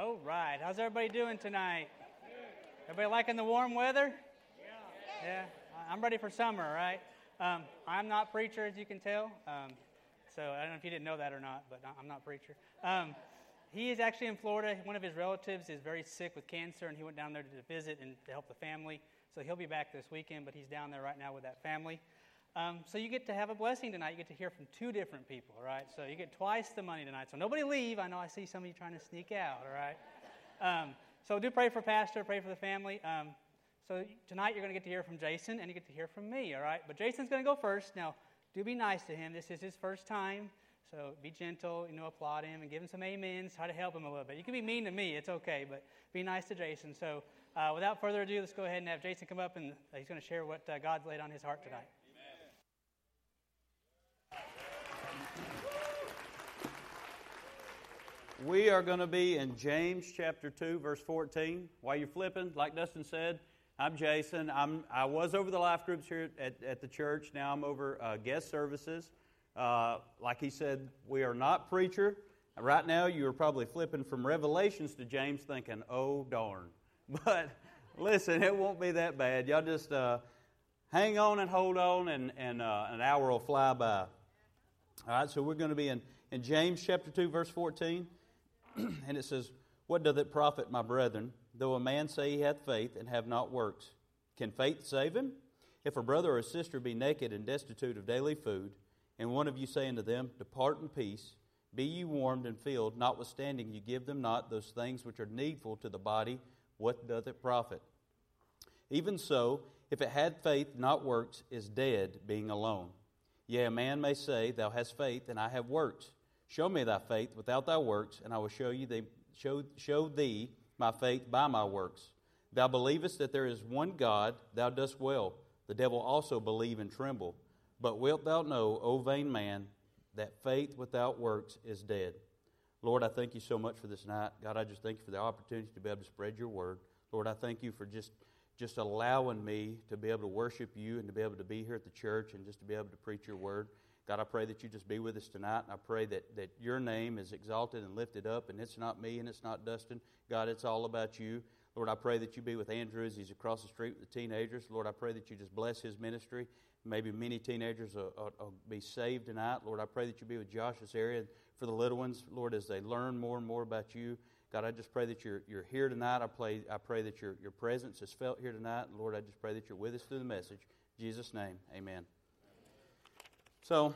All right. How's everybody doing tonight? Everybody liking the warm weather? Yeah. Yeah. I'm ready for summer, right? Um, I'm not preacher, as you can tell. Um, so I don't know if you didn't know that or not, but I'm not preacher. Um, he is actually in Florida. One of his relatives is very sick with cancer, and he went down there to visit and to help the family. So he'll be back this weekend, but he's down there right now with that family. Um, so you get to have a blessing tonight. You get to hear from two different people, right? So you get twice the money tonight. So nobody leave. I know I see some of you trying to sneak out, all right? Um, so do pray for Pastor, pray for the family. Um, so tonight you're going to get to hear from Jason and you get to hear from me, all right? But Jason's going to go first. Now, do be nice to him. This is his first time. So be gentle, you know, applaud him and give him some amens. Try to help him a little bit. You can be mean to me, it's okay, but be nice to Jason. So uh, without further ado, let's go ahead and have Jason come up and he's going to share what uh, God's laid on his heart tonight. We are going to be in James chapter 2, verse 14. While you're flipping, like Dustin said, I'm Jason. I'm, I was over the life groups here at, at the church. Now I'm over uh, guest services. Uh, like he said, we are not preacher. Right now, you are probably flipping from Revelations to James thinking, oh, darn. But listen, it won't be that bad. Y'all just uh, hang on and hold on, and, and uh, an hour will fly by. All right, so we're going to be in, in James chapter 2, verse 14. and it says, What doth it profit, my brethren, though a man say he hath faith and have not works? Can faith save him? If a brother or a sister be naked and destitute of daily food, and one of you say unto them, Depart in peace, be ye warmed and filled, notwithstanding you give them not those things which are needful to the body, what doth it profit? Even so, if it had faith not works, is dead, being alone. Yea, a man may say, Thou hast faith, and I have works. Show me thy faith without thy works, and I will show you show, show thee my faith by my works. Thou believest that there is one God, thou dost well. The devil also believe and tremble. But wilt thou know, O vain man, that faith without works is dead? Lord, I thank you so much for this night. God, I just thank you for the opportunity to be able to spread your word. Lord, I thank you for just, just allowing me to be able to worship you and to be able to be here at the church and just to be able to preach your word. God, I pray that you just be with us tonight, and I pray that, that your name is exalted and lifted up, and it's not me and it's not Dustin. God, it's all about you. Lord, I pray that you be with Andrew as he's across the street with the teenagers. Lord, I pray that you just bless his ministry. Maybe many teenagers will, will, will be saved tonight. Lord, I pray that you be with Josh's area for the little ones. Lord, as they learn more and more about you. God, I just pray that you're, you're here tonight. I pray, I pray that your, your presence is felt here tonight. Lord, I just pray that you're with us through the message. In Jesus' name, amen. So,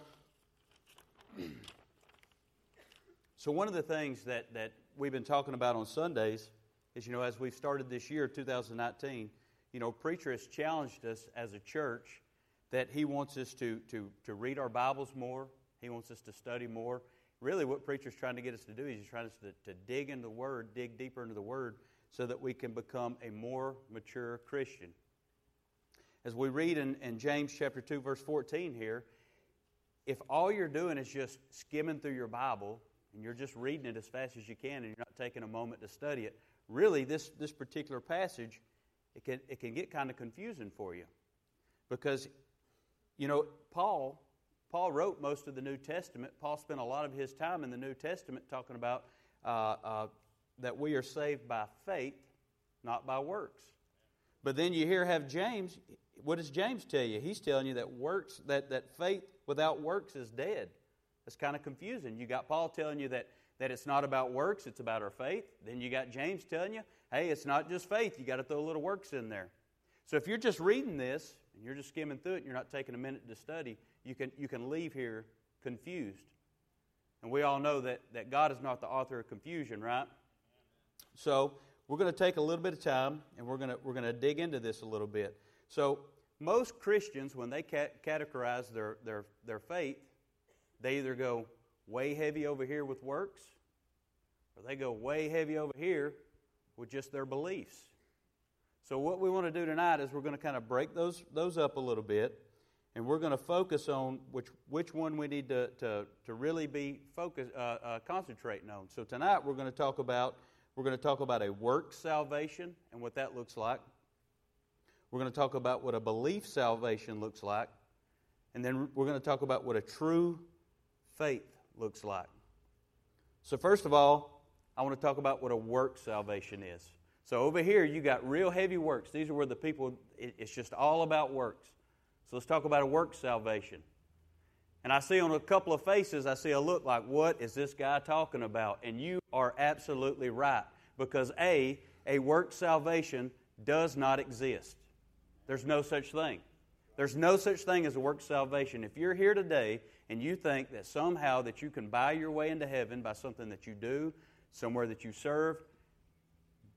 so one of the things that, that we've been talking about on Sundays is, you know, as we've started this year, 2019, you know, preacher has challenged us as a church that he wants us to, to, to read our Bibles more. He wants us to study more. Really, what preacher's trying to get us to do is he's trying us to, to dig into the Word, dig deeper into the Word, so that we can become a more mature Christian. As we read in, in James chapter 2, verse 14 here, if all you're doing is just skimming through your Bible and you're just reading it as fast as you can and you're not taking a moment to study it, really this, this particular passage, it can, it can get kind of confusing for you. Because, you know, Paul, Paul wrote most of the New Testament. Paul spent a lot of his time in the New Testament talking about uh, uh, that we are saved by faith, not by works. But then you here have James, what does James tell you? He's telling you that works, that, that faith without works is dead. That's kind of confusing. You got Paul telling you that, that it's not about works, it's about our faith. Then you got James telling you, hey, it's not just faith, you got to throw a little works in there. So if you're just reading this and you're just skimming through it and you're not taking a minute to study, you can, you can leave here confused. And we all know that, that God is not the author of confusion, right? So we're going to take a little bit of time and we're going to, we're going to dig into this a little bit. So most Christians, when they categorize their, their, their faith, they either go way heavy over here with works, or they go way heavy over here with just their beliefs. So, what we want to do tonight is we're going to kind of break those, those up a little bit, and we're going to focus on which, which one we need to, to, to really be focus, uh, uh, concentrating on. So, tonight we're going to talk about we're going to talk about a work salvation and what that looks like. We're going to talk about what a belief salvation looks like. And then we're going to talk about what a true faith looks like. So, first of all, I want to talk about what a work salvation is. So over here, you got real heavy works. These are where the people, it's just all about works. So let's talk about a work salvation. And I see on a couple of faces, I see a look like, what is this guy talking about? And you are absolutely right. Because A, a work salvation does not exist. There's no such thing. There's no such thing as a work salvation. If you're here today and you think that somehow that you can buy your way into heaven by something that you do, somewhere that you serve,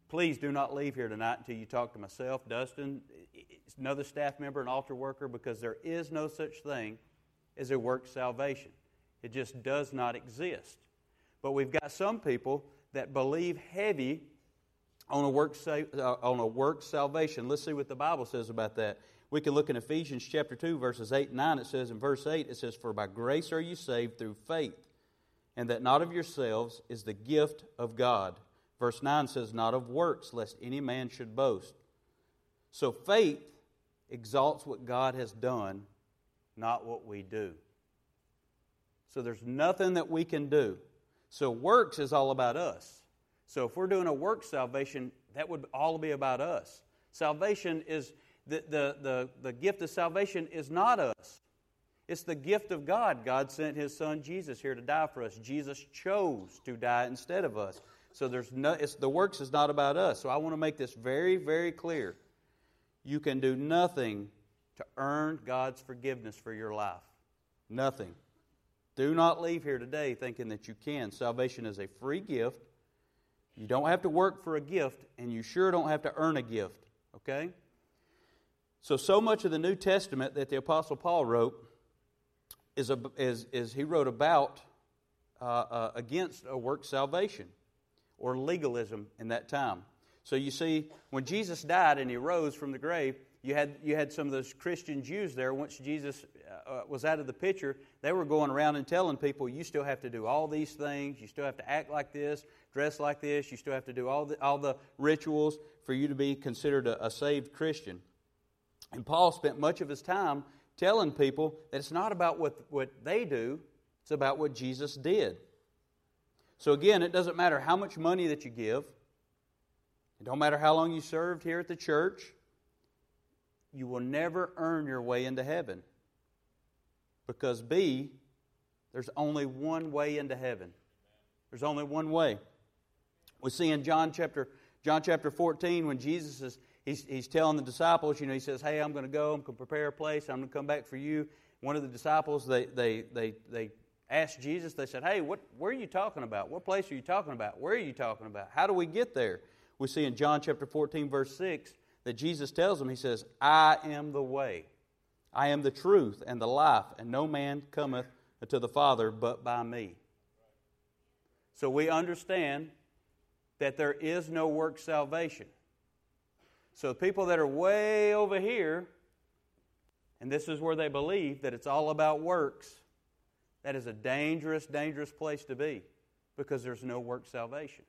please do not leave here tonight until you talk to myself, Dustin, another staff member, an altar worker, because there is no such thing as a work salvation. It just does not exist. But we've got some people that believe heavy on a work, uh, on a work salvation. Let's see what the Bible says about that. We can look in Ephesians chapter 2, verses 8 and 9. It says in verse 8, it says, For by grace are you saved through faith, and that not of yourselves is the gift of God. Verse 9 says, Not of works, lest any man should boast. So faith exalts what God has done, not what we do. So there's nothing that we can do. So works is all about us. So if we're doing a work salvation, that would all be about us. Salvation is the, the, the, the gift of salvation is not us. It's the gift of God. God sent his son Jesus here to die for us. Jesus chose to die instead of us. So there's no it's the works is not about us. So I want to make this very, very clear. You can do nothing to earn God's forgiveness for your life. Nothing. Do not leave here today thinking that you can. Salvation is a free gift. You don't have to work for a gift, and you sure don't have to earn a gift. Okay? So, so much of the New Testament that the Apostle Paul wrote is, a, is, is he wrote about uh, uh, against a work salvation or legalism in that time. So you see, when Jesus died and he rose from the grave, you had, you had some of those Christian Jews there. Once Jesus uh, uh, was out of the picture, they were going around and telling people, you still have to do all these things. You still have to act like this, dress like this. You still have to do all the, all the rituals for you to be considered a, a saved Christian. And Paul spent much of his time telling people that it's not about what, what they do, it's about what Jesus did. So again, it doesn't matter how much money that you give, it don't matter how long you served here at the church, you will never earn your way into heaven. Because B, there's only one way into heaven. There's only one way. We see in John chapter John chapter 14 when Jesus is he's, he's telling the disciples, you know, he says, Hey, I'm going to go, I'm going to prepare a place, I'm going to come back for you. One of the disciples, they, they, they, they asked Jesus, they said, Hey, what, where are you talking about? What place are you talking about? Where are you talking about? How do we get there? We see in John chapter 14, verse 6, that Jesus tells them, He says, I am the way, I am the truth and the life, and no man cometh to the Father but by me. So we understand that there is no work salvation. So people that are way over here, and this is where they believe that it's all about works, that is a dangerous, dangerous place to be because there's no work salvation.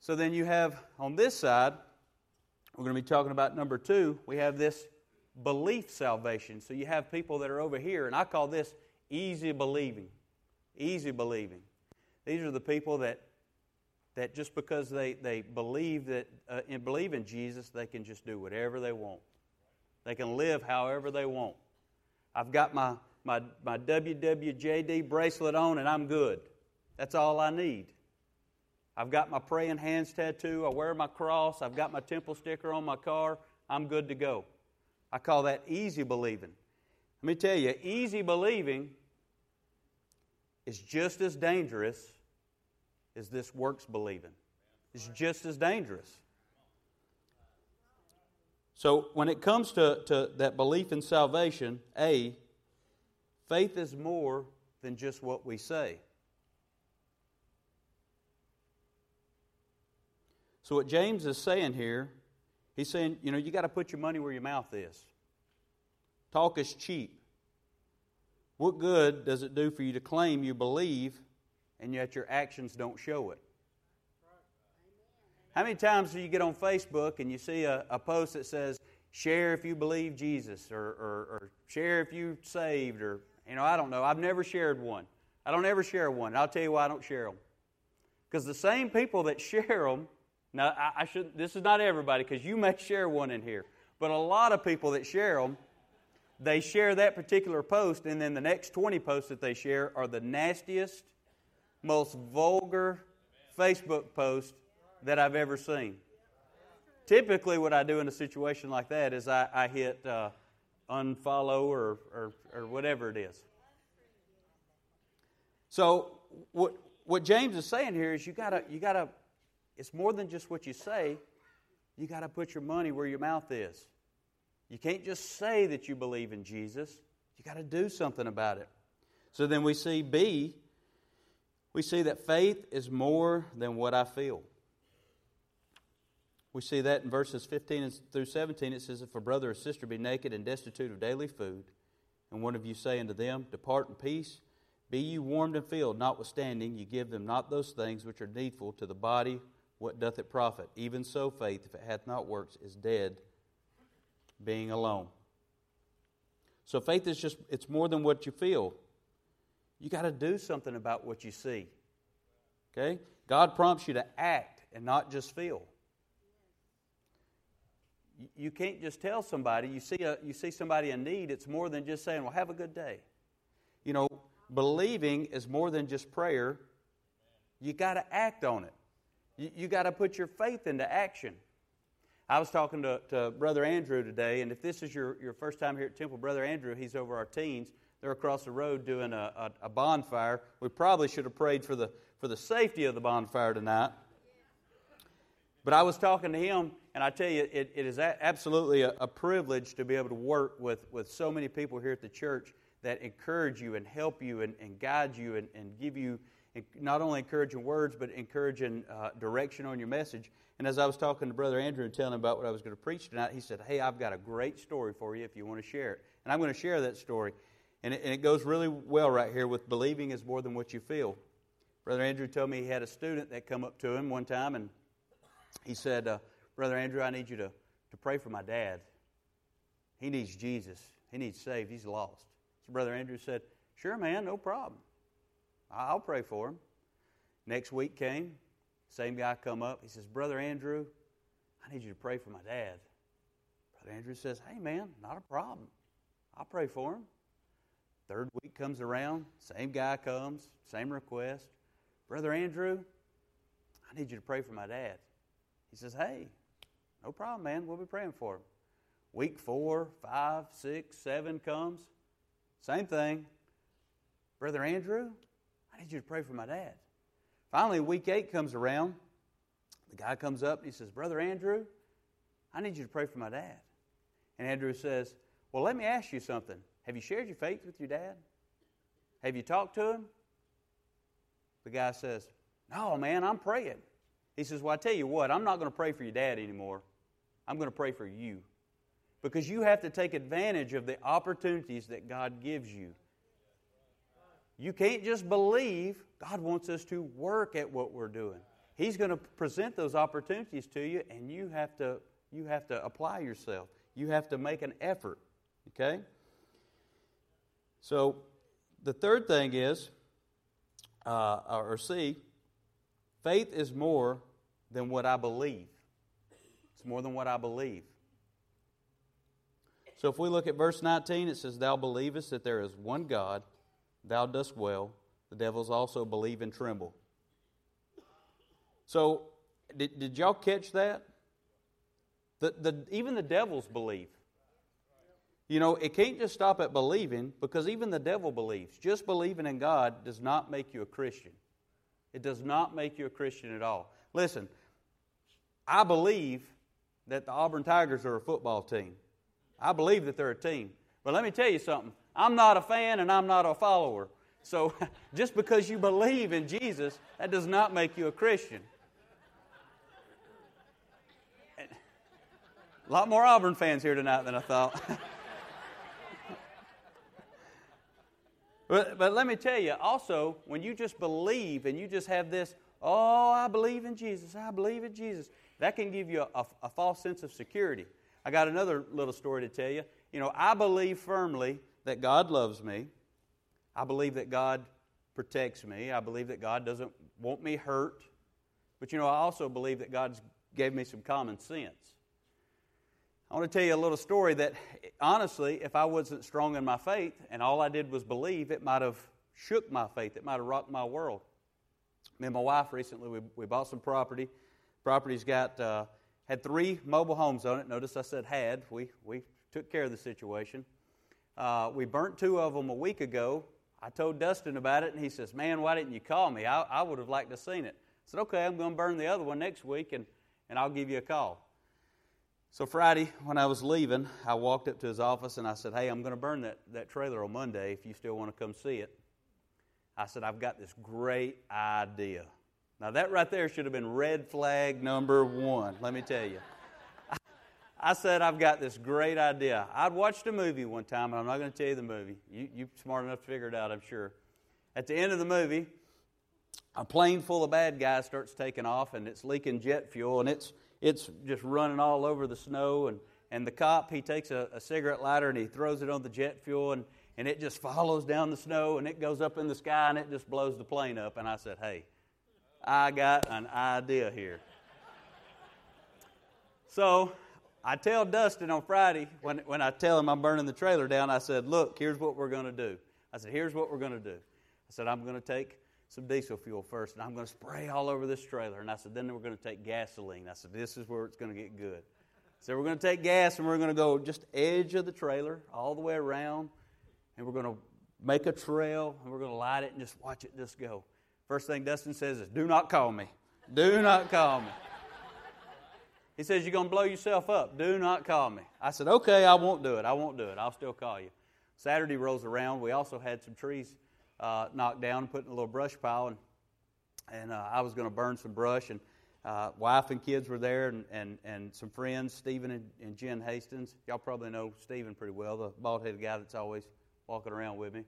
So then you have on this side, we're going to be talking about number two, we have this belief salvation. So you have people that are over here, and I call this easy believing. Easy believing. These are the people that that just because they, they believe that uh, and believe in Jesus, they can just do whatever they want. They can live however they want. I've got my, my, my WWJD bracelet on and I'm good. That's all I need. I've got my praying hands tattoo. I wear my cross. I've got my temple sticker on my car. I'm good to go. I call that easy believing. Let me tell you, easy believing is just as dangerous is this works believing. It's just as dangerous. So, when it comes to, to that belief in salvation, A, faith is more than just what we say. So, what James is saying here, he's saying, you know, you got to put your money where your mouth is. Talk is cheap. What good does it do for you to claim you believe and yet your actions don't show it. How many times do you get on Facebook and you see a, a post that says, share if you believe Jesus, or, or, or, share if you saved, or, you know, I don't know. I've never shared one. I don't ever share one. I'll tell you why I don't share them. Because the same people that share them, now I, I should this is not everybody because you may share one in here, but a lot of people that share them, they share that particular post, and then the next 20 posts that they share are the nastiest, most vulgar Facebook post that I've ever seen. Typically, what I do in a situation like that is I, I hit uh, unfollow or, or, or whatever it is. So, what, what James is saying here is you gotta, you gotta, it's more than just what you say, you gotta put your money where your mouth is. You can't just say that you believe in Jesus, you gotta do something about it. So then we see B, we see that faith is more than what I feel. We see that in verses 15 through 17. It says, If a brother or sister be naked and destitute of daily food, and one of you say unto them, Depart in peace, be you warmed and filled, notwithstanding, you give them not those things which are needful to the body, what doth it profit? Even so, faith, if it hath not works, is dead, being alone. So faith is just, it's more than what you feel. You got to do something about what you see. Okay? God prompts you to act and not just feel. You can't just tell somebody, you see, a, you see somebody in need, it's more than just saying, well, have a good day. You know, believing is more than just prayer. You got to act on it. You, you got to put your faith into action. I was talking to, to Brother Andrew today, and if this is your, your first time here at Temple, Brother Andrew, he's over our teens. They're across the road doing a, a, a bonfire. We probably should have prayed for the, for the safety of the bonfire tonight. But I was talking to him, and I tell you, it, it is absolutely a, a, privilege to be able to work with, with so many people here at the church that encourage you and help you and, and guide you and, and give you not only encouraging words, but encouraging uh, direction on your message. And as I was talking to Brother Andrew and telling him about what I was going to preach tonight, he said, Hey, I've got a great story for you if you want to share it. And I'm going to share that story. And it, and it goes really well right here with believing is more than what you feel. Brother Andrew told me he had a student that come up to him one time and he said, uh, Brother Andrew, I need you to, to pray for my dad. He needs Jesus. He needs saved. He's lost. So Brother Andrew said, Sure, man, no problem. I'll pray for him. Next week came, same guy come up. He says, Brother Andrew, I need you to pray for my dad. Brother Andrew says, Hey, man, not a problem. I'll pray for him. Third week comes around, same guy comes, same request. Brother Andrew, I need you to pray for my dad. He says, Hey, no problem, man. We'll be praying for him. Week four, five, six, seven comes. Same thing. Brother Andrew, I need you to pray for my dad. Finally, week eight comes around. The guy comes up and he says, Brother Andrew, I need you to pray for my dad. And Andrew says, Well, let me ask you something. Have you shared your faith with your dad? Have you talked to him? The guy says, No, man, I'm praying. He says, Well, I tell you what, I'm not going to pray for your dad anymore. I'm going to pray for you. Because you have to take advantage of the opportunities that God gives you. You can't just believe. God wants us to work at what we're doing. He's going to present those opportunities to you, and you have to, you have to apply yourself. You have to make an effort. Okay? So, the third thing is, uh, or C, Faith is more than what I believe. It's more than what I believe. So if we look at verse 19, it says, Thou believest that there is one God, thou dost well. The devils also believe and tremble. So, did, did y'all catch that? The, the, even the devils believe. You know, it can't just stop at believing because even the devil believes. Just believing in God does not make you a Christian. It does not make you a Christian at all. Listen, I believe that the Auburn Tigers are a football team. I believe that they're a team. But let me tell you something I'm not a fan and I'm not a follower. So just because you believe in Jesus, that does not make you a Christian. A lot more Auburn fans here tonight than I thought. But, but let me tell you, also, when you just believe and you just have this, oh, I believe in Jesus, I believe in Jesus, that can give you a, a false sense of security. I got another little story to tell you. You know, I believe firmly that God loves me. I believe that God protects me. I believe that God doesn't want me hurt. But you know, I also believe that God's gave me some common sense. I want to tell you a little story that, honestly, if I wasn't strong in my faith and all I did was believe, it might have shook my faith. It might have rocked my world. Me and my wife recently, we, we bought some property. Property's got, uh, had three mobile homes on it. Notice I said had. We, we took care of the situation. Uh, we burnt two of them a week ago. I told Dustin about it, and he says, Man, why didn't you call me? I, I would have liked to have seen it. I said, Okay, I'm going to burn the other one next week, and, and I'll give you a call. So Friday, when I was leaving, I walked up to his office and I said, Hey, I'm going to burn that, that trailer on Monday if you still want to come see it. I said, I've got this great idea. Now, that right there should have been red flag number one, let me tell you. I said, I've got this great idea. I'd watched a movie one time, and I'm not going to tell you the movie. You, you're smart enough to figure it out, I'm sure. At the end of the movie, a plane full of bad guys starts taking off, and it's leaking jet fuel, and it's it's just running all over the snow. And, and the cop, he takes a, a cigarette lighter and he throws it on the jet fuel, and, and it just follows down the snow and it goes up in the sky and it just blows the plane up. And I said, Hey, I got an idea here. So I tell Dustin on Friday, when, when I tell him I'm burning the trailer down, I said, Look, here's what we're going to do. I said, Here's what we're going to do. I said, I'm going to take some diesel fuel first, and I'm going to spray all over this trailer. And I said, then we're going to take gasoline. I said, this is where it's going to get good. So we're going to take gas, and we're going to go just edge of the trailer all the way around, and we're going to make a trail, and we're going to light it and just watch it just go. First thing Dustin says is, do not call me. Do not call me. He says, You're going to blow yourself up. Do not call me. I said, Okay, I won't do it. I won't do it. I'll still call you. Saturday rolls around. We also had some trees uh, knocked down and put in a little brush pile. And, and uh, I was going to burn some brush. And uh, wife and kids were there, and, and, and some friends, Stephen and, and Jen Hastings. Y'all probably know Stephen pretty well, the bald headed guy that's always walking around with me.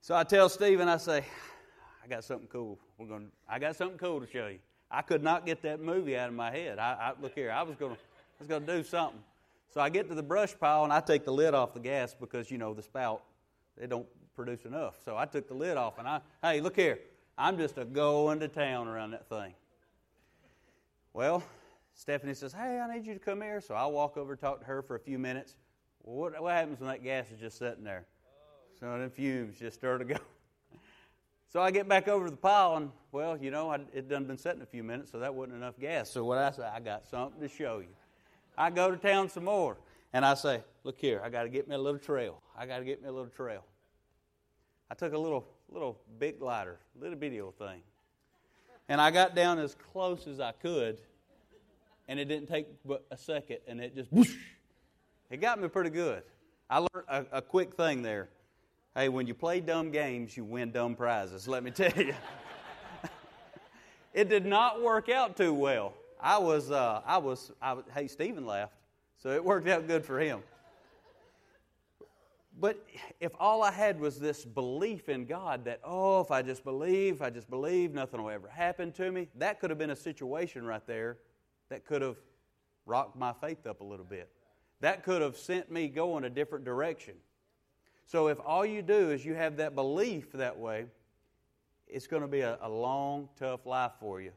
So I tell Stephen, I say, I got something cool. We're going. I got something cool to show you. I could not get that movie out of my head. I, I look here. I was to, I was to do something. So I get to the brush pile and I take the lid off the gas because you know the spout. They don't produce enough. So I took the lid off and I, hey, look here, I'm just a going to town around that thing. Well, Stephanie says, hey, I need you to come here. So I walk over, talk to her for a few minutes. Well, what, what happens when that gas is just sitting there? So the fumes just start to go. So I get back over to the pile, and well, you know, I, it done been sitting a few minutes, so that wasn't enough gas. So what I say, I got something to show you. I go to town some more, and I say, look here, I got to get me a little trail. I got to get me a little trail. I took a little little big glider, little video thing, and I got down as close as I could, and it didn't take but a second, and it just whoosh, it got me pretty good. I learned a, a quick thing there. Hey, when you play dumb games, you win dumb prizes. Let me tell you. it did not work out too well. I was, uh, I was, I was, hey, Stephen laughed, so it worked out good for him. But if all I had was this belief in God that, oh, if I just believe, if I just believe, nothing will ever happen to me, that could have been a situation right there that could have rocked my faith up a little bit. That could have sent me going a different direction. So if all you do is you have that belief that way, it's going to be a, a long, tough life for you.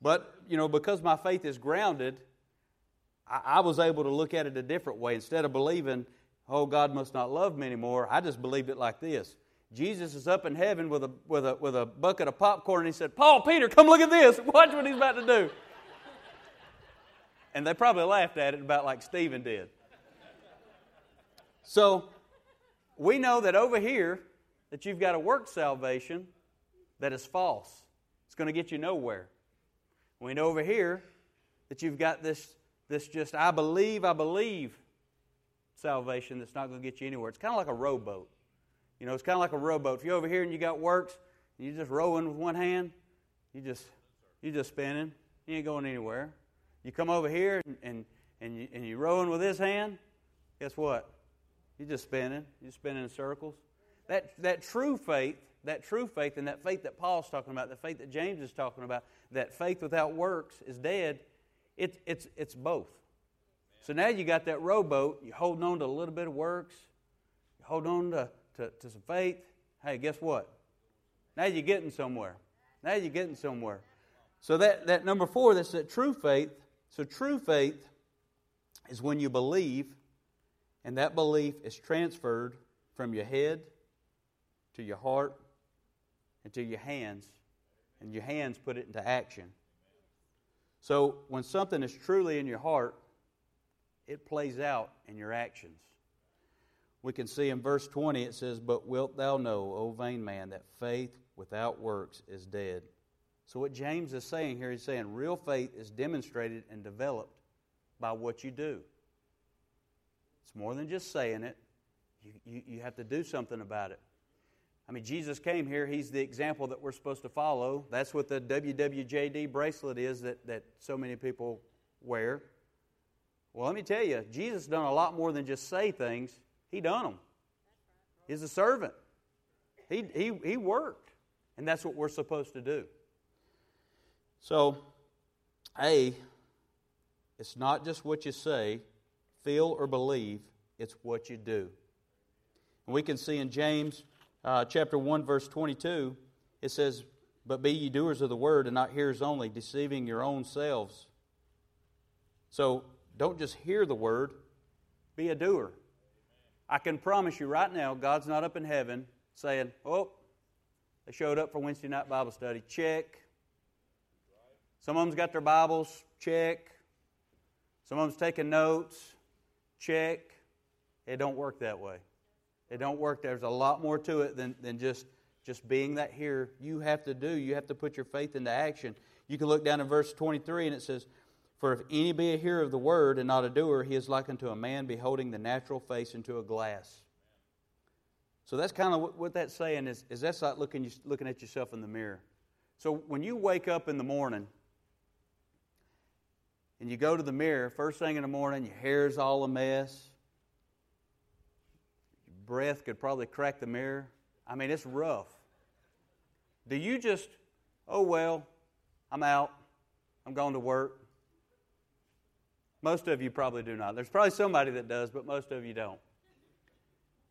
But, you know, because my faith is grounded, I, I was able to look at it a different way. Instead of believing, oh, God must not love me anymore, I just believed it like this. Jesus is up in heaven with a, with a, with a bucket of popcorn, and he said, Paul, Peter, come look at this. Watch what he's about to do. And they probably laughed at it about like Stephen did. So we know that over here that you've got a work salvation that is false. It's going to get you nowhere. We know over here that you've got this, this just I believe, I believe salvation that's not going to get you anywhere. It's kind of like a rowboat. You know, it's kind of like a rowboat. If you're over here and you got works, and you're just rowing with one hand, you just you just spinning. You ain't going anywhere. You come over here and and, and you and you're rowing with this hand. Guess what? You're just spinning. You're spinning in circles. That that true faith, that true faith, and that faith that Paul's talking about, the faith that James is talking about, that faith without works is dead. It, it's it's both. So now you got that rowboat, you're holding on to a little bit of works, you hold on to, to, to some faith. Hey, guess what? Now you're getting somewhere. Now you're getting somewhere. So that, that number four, that's that true faith. So true faith is when you believe, and that belief is transferred from your head to your heart and to your hands, and your hands put it into action. So when something is truly in your heart, it plays out in your actions. We can see in verse 20 it says, But wilt thou know, O vain man, that faith without works is dead. So, what James is saying here, he's saying real faith is demonstrated and developed by what you do. It's more than just saying it, you, you, you have to do something about it. I mean, Jesus came here. He's the example that we're supposed to follow. That's what the WWJD bracelet is that, that so many people wear. Well, let me tell you, Jesus done a lot more than just say things. He done them. He's a servant. He, he, he worked. And that's what we're supposed to do. So, A, it's not just what you say, feel, or believe, it's what you do. And we can see in James uh, chapter 1, verse 22, it says, But be ye doers of the word and not hearers only, deceiving your own selves. So, don't just hear the word, be a doer. I can promise you right now, God's not up in heaven saying, Oh, they showed up for Wednesday night Bible study. Check. Some of them's got their Bibles. Check. Some of them's taking notes. Check. It don't work that way. It don't work. There's a lot more to it than, than just, just being that here. You have to do. You have to put your faith into action. You can look down in verse 23 and it says, For if any be a hearer of the word and not a doer, he is like unto a man beholding the natural face into a glass. So that's kind of what, what that's saying is, is that's like looking, looking at yourself in the mirror. So when you wake up in the morning and you go to the mirror, first thing in the morning, your hair's all a mess, your breath could probably crack the mirror. I mean, it's rough. Do you just, oh, well, I'm out, I'm going to work? Most of you probably do not. There's probably somebody that does, but most of you don't.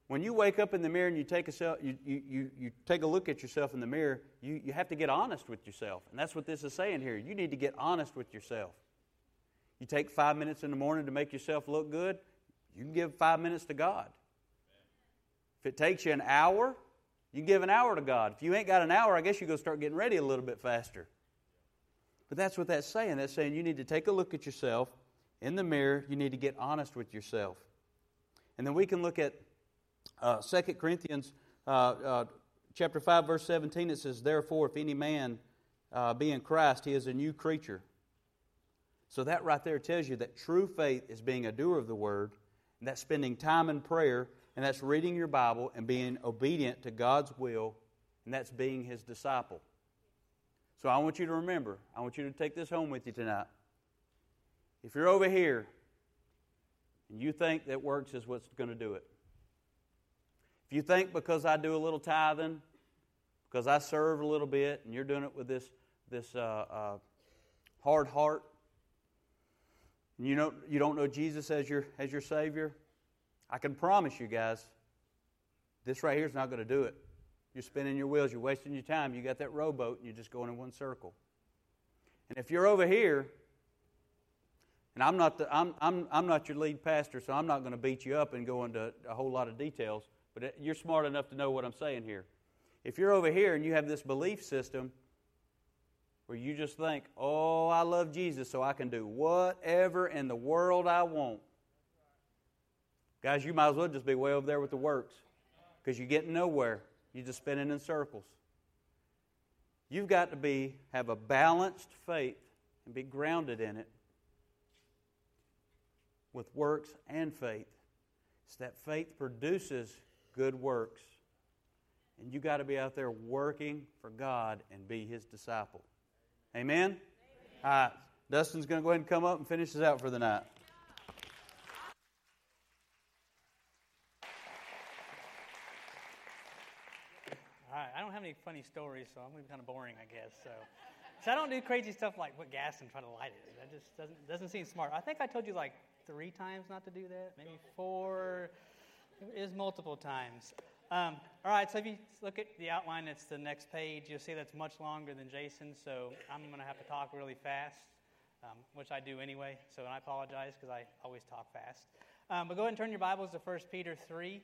When you wake up in the mirror and you take a, you, you, you, take a look at yourself in the mirror, you, you have to get honest with yourself. And that's what this is saying here. You need to get honest with yourself. You take five minutes in the morning to make yourself look good, you can give five minutes to God. If it takes you an hour, you can give an hour to God. If you ain't got an hour, I guess you go start getting ready a little bit faster. But that's what that's saying. That's saying you need to take a look at yourself in the mirror. You need to get honest with yourself. And then we can look at uh, 2 Corinthians uh, uh, chapter 5, verse 17. It says, Therefore, if any man uh, be in Christ, he is a new creature. So that right there tells you that true faith is being a doer of the word, and that's spending time in prayer, and that's reading your Bible and being obedient to God's will, and that's being his disciple. So I want you to remember, I want you to take this home with you tonight. If you're over here and you think that works is what's going to do it, if you think because I do a little tithing, because I serve a little bit, and you're doing it with this, this uh, uh, hard heart, you know you don't know Jesus as your as your Savior, I can promise you guys, this right here is not going to do it. You're spinning your wheels, you're wasting your time. You got that rowboat, and you're just going in one circle. And if you're over here, and I'm not the, I'm, I'm, I'm not your lead pastor, so I'm not going to beat you up and go into a whole lot of details. But uh, you're smart enough to know what I'm saying here. If you're over here and you have this belief system where you just think, oh, I love Jesus, so I can do whatever in the world I want. Guys, you might as well just be way over there with the works because you're getting nowhere. You're just spinning in circles. You've got to be have a balanced faith and be grounded in it with works and faith. It's that faith produces good works. And you got to be out there working for God and be his disciple. Amen? All right. Dustin's going to go ahead and come up and finish us out for the night. All right. I don't have any funny stories, so I'm going to be kind of boring, I guess. So, so I don't do crazy stuff like put gas and try to light it. That just doesn't doesn't seem smart. I think I told you like three times not to do that, maybe four. It is multiple times. Um, all right, so if you look at the outline, it's the next page. You'll see that's much longer than Jason, so I'm going to have to talk really fast, um, which I do anyway. So I apologize because I always talk fast. Um, but go ahead and turn your Bibles to 1 Peter 3.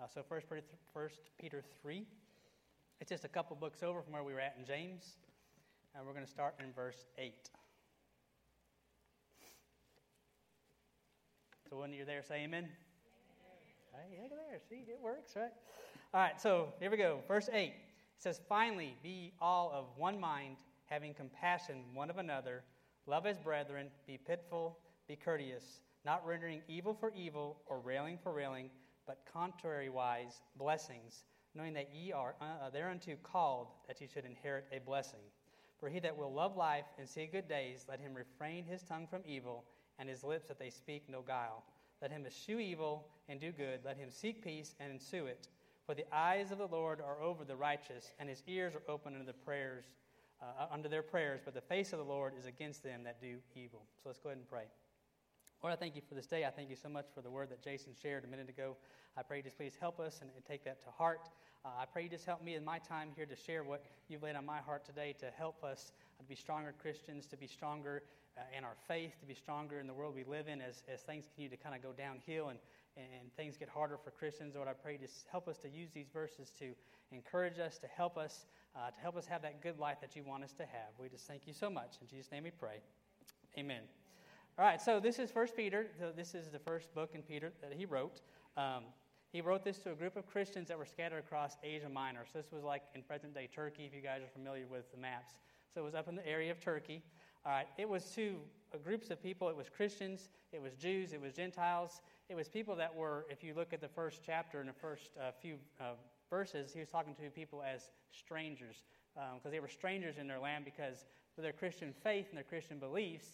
Uh, so 1 Peter 3. It's just a couple books over from where we were at in James. And we're going to start in verse 8. So when you're there, say amen. Hey, look at there. See, it works, right? All right, so here we go. Verse 8. It says, Finally, be all of one mind, having compassion one of another, love as brethren, be pitiful, be courteous, not rendering evil for evil or railing for railing, but contrariwise blessings, knowing that ye are uh, thereunto called, that ye should inherit a blessing. For he that will love life and see good days, let him refrain his tongue from evil, and his lips that they speak no guile. Let him eschew evil and do good. Let him seek peace and ensue it. For the eyes of the Lord are over the righteous, and his ears are open unto the prayers, uh, unto their prayers. But the face of the Lord is against them that do evil. So let's go ahead and pray. Lord, I thank you for this day. I thank you so much for the word that Jason shared a minute ago. I pray you just please help us and, and take that to heart. Uh, I pray you just help me in my time here to share what you've laid on my heart today to help us to be stronger Christians, to be stronger uh, in our faith, to be stronger in the world we live in as, as things continue to kind of go downhill and, and things get harder for Christians. Lord, I pray to help us to use these verses to encourage us, to help us, uh, to help us have that good life that you want us to have. We just thank you so much. In Jesus' name we pray. Amen. All right, so this is First Peter. So this is the first book in Peter that he wrote. Um, he wrote this to a group of Christians that were scattered across Asia Minor. So this was like in present day Turkey, if you guys are familiar with the maps. So it was up in the area of Turkey. All right, it was to groups of people. It was Christians, it was Jews, it was Gentiles. It was people that were, if you look at the first chapter and the first uh, few uh, verses, he was talking to people as strangers because um, they were strangers in their land because of their Christian faith and their Christian beliefs.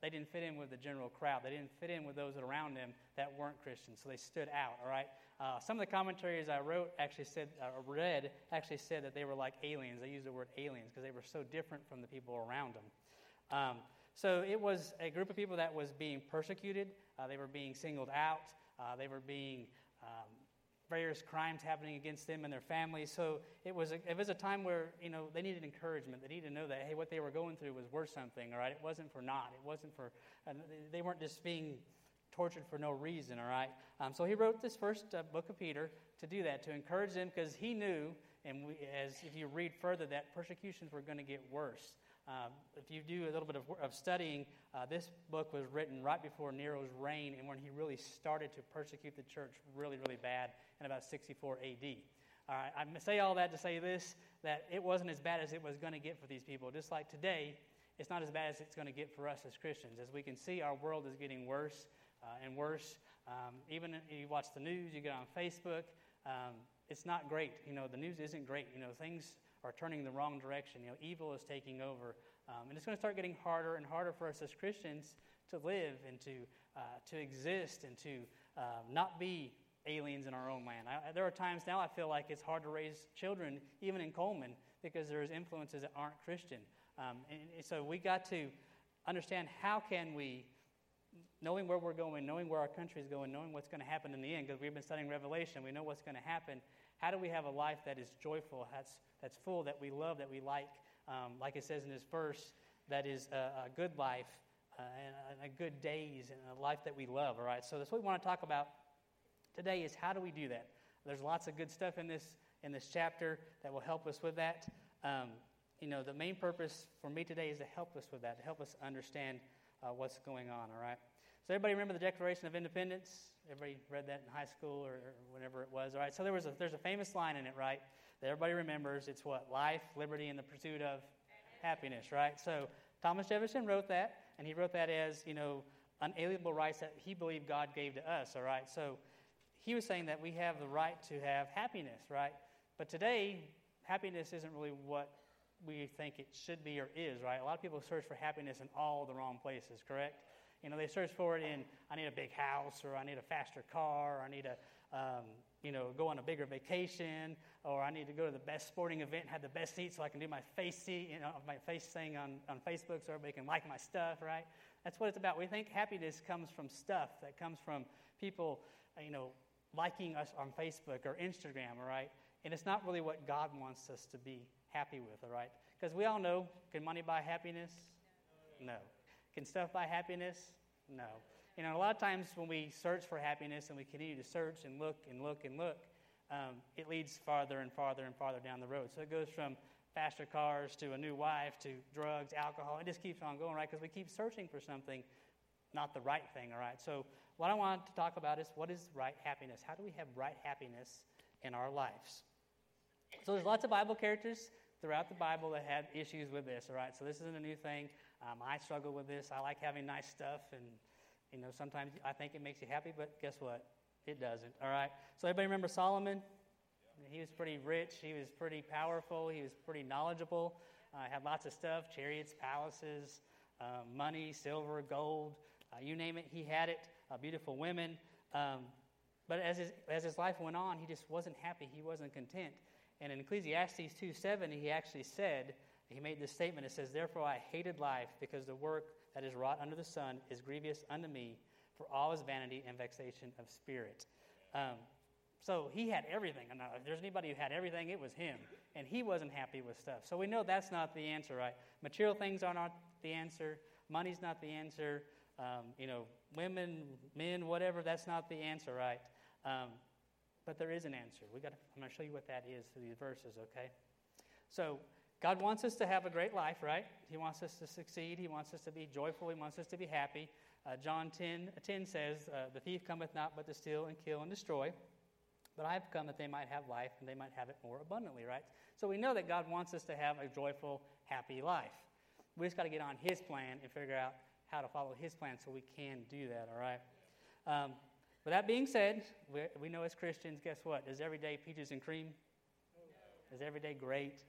They didn't fit in with the general crowd. They didn't fit in with those around them that weren't Christians. So they stood out, all right? Uh, some of the commentaries I wrote actually said, uh, read, actually said that they were like aliens. They used the word aliens because they were so different from the people around them. Um, so it was a group of people that was being persecuted. Uh, they were being singled out. Uh, they were being um, various crimes happening against them and their families. So it was a, it was a time where you know they needed encouragement. They needed to know that hey, what they were going through was worth something. All right, it wasn't for naught. It wasn't for uh, they weren't just being tortured for no reason. All right. Um, so he wrote this first uh, book of Peter to do that to encourage them because he knew, and we, as if you read further, that persecutions were going to get worse. Um, if you do a little bit of, of studying, uh, this book was written right before Nero's reign and when he really started to persecute the church really, really bad in about 64 AD. All right, I say all that to say this that it wasn't as bad as it was going to get for these people. Just like today, it's not as bad as it's going to get for us as Christians. As we can see, our world is getting worse uh, and worse. Um, even if you watch the news, you get on Facebook, um, it's not great. You know, the news isn't great. You know, things are turning the wrong direction. You know, evil is taking over. Um, and it's going to start getting harder and harder for us as Christians to live and to, uh, to exist and to uh, not be aliens in our own land. I, there are times now I feel like it's hard to raise children, even in Cullman, because there's influences that aren't Christian. Um, and, and so we got to understand how can we knowing where we're going, knowing where our country is going, knowing what's going to happen in the end, because we've been studying Revelation, we know what's going to happen. How do we have a life that is joyful, that's, that's full, that we love, that we like? Um, like it says in this verse, that is a, a good life uh, and a, a good days and a life that we love, all right? So that's what we want to talk about today is how do we do that? There's lots of good stuff in this, in this chapter that will help us with that. Um, you know, the main purpose for me today is to help us with that, to help us understand uh, what's going on, all right? So everybody remember the Declaration of Independence? Everybody read that in high school or, whenever it was, all right? So there was a, there's a famous line in it, right? That everybody remembers. It's what? Life, liberty, and the pursuit of happiness, right? So Thomas Jefferson wrote that, and he wrote that as, you know, unalienable rights that he believed God gave to us, all right? So he was saying that we have the right to have happiness, right? But today, happiness isn't really what we think it should be or is, right? A lot of people search for happiness in all the wrong places, correct? You know, they search for it in, I need a big house, or I need a faster car, or I need to, um, you know, go on a bigger vacation, or I need to go to the best sporting event and have the best seat so I can do my face seat, you know, my face thing on, on Facebook so everybody can like my stuff, right? That's what it's about. We think happiness comes from stuff, that comes from people, uh, you know, liking us on Facebook or Instagram, all right? And it's not really what God wants us to be happy with, all right? Because we all know can money buy happiness? No. Can stuff buy happiness? No. You know, a lot of times when we search for happiness and we continue to search and look and look and look, um, it leads farther and farther and farther down the road. So it goes from faster cars to a new wife to drugs, alcohol. It just keeps on going, right? Because we keep searching for something, not the right thing, all right? So what I want to talk about is what is right happiness? How do we have right happiness in our lives? So there's lots of Bible characters throughout the Bible that had issues with this, all right? So this isn't a new thing. Um, I struggle with this. I like having nice stuff, and, you know, sometimes I think it makes you happy, but guess what? It doesn't, all right? So everybody remember Solomon? He was pretty rich. He was pretty powerful. He was pretty knowledgeable. Uh, had lots of stuff chariots, palaces, uh, money, silver, gold. Uh, you name it, he had it. Uh, beautiful women. Um, but as his, as his life went on, he just wasn't happy. He wasn't content. And in Ecclesiastes 2 7, he actually said, he made this statement. It says, Therefore I hated life, because the work that is wrought under the sun is grievous unto me, for all is vanity and vexation of spirit. Um, so he had everything. If there's anybody who had everything, it was him. And he wasn't happy with stuff. So we know that's not the answer, right? Material things are not the answer. Money's not the answer. Um, you know, women, men, whatever, that's not the answer, right? Um, but there is an answer. We got. I'm going to show you what that is through these verses, okay? So God wants us to have a great life, right? He wants us to succeed. He wants us to be joyful. He wants us to be happy. Uh, John 10, 10 says, uh, The thief cometh not but to steal and kill and destroy. But I have come that they might have life and they might have it more abundantly, right? So we know that God wants us to have a joyful, happy life. We just got to get on His plan and figure out how to follow His plan so we can do that, all right? Um, with that being said, we, we know as Christians, guess what? Is every day peaches and cream? Is every day great?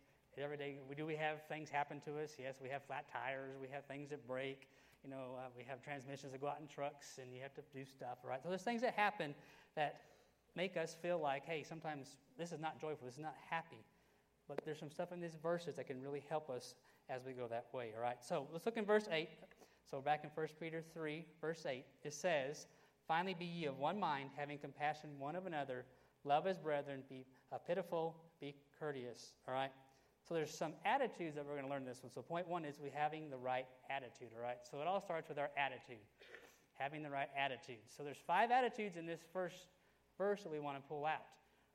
Every day, do we have things happen to us? Yes, we have flat tires, we have things that break, you know, uh, we have transmissions that go out in trucks and you have to do stuff, right? So there's things that happen that make us feel like, hey, sometimes this is not joyful, this is not happy. But there's some stuff in these verses that can really help us as we go that way, all right? So let's look in verse 8. So back in 1 Peter 3, verse 8, it says, Finally be ye of one mind, having compassion one of another, love as brethren, be uh, pitiful, be courteous, all right? So there's some attitudes that we're going to learn this one. So point one is we having the right attitude, all right? So it all starts with our attitude, having the right attitude. So there's five attitudes in this first verse that we want to pull out.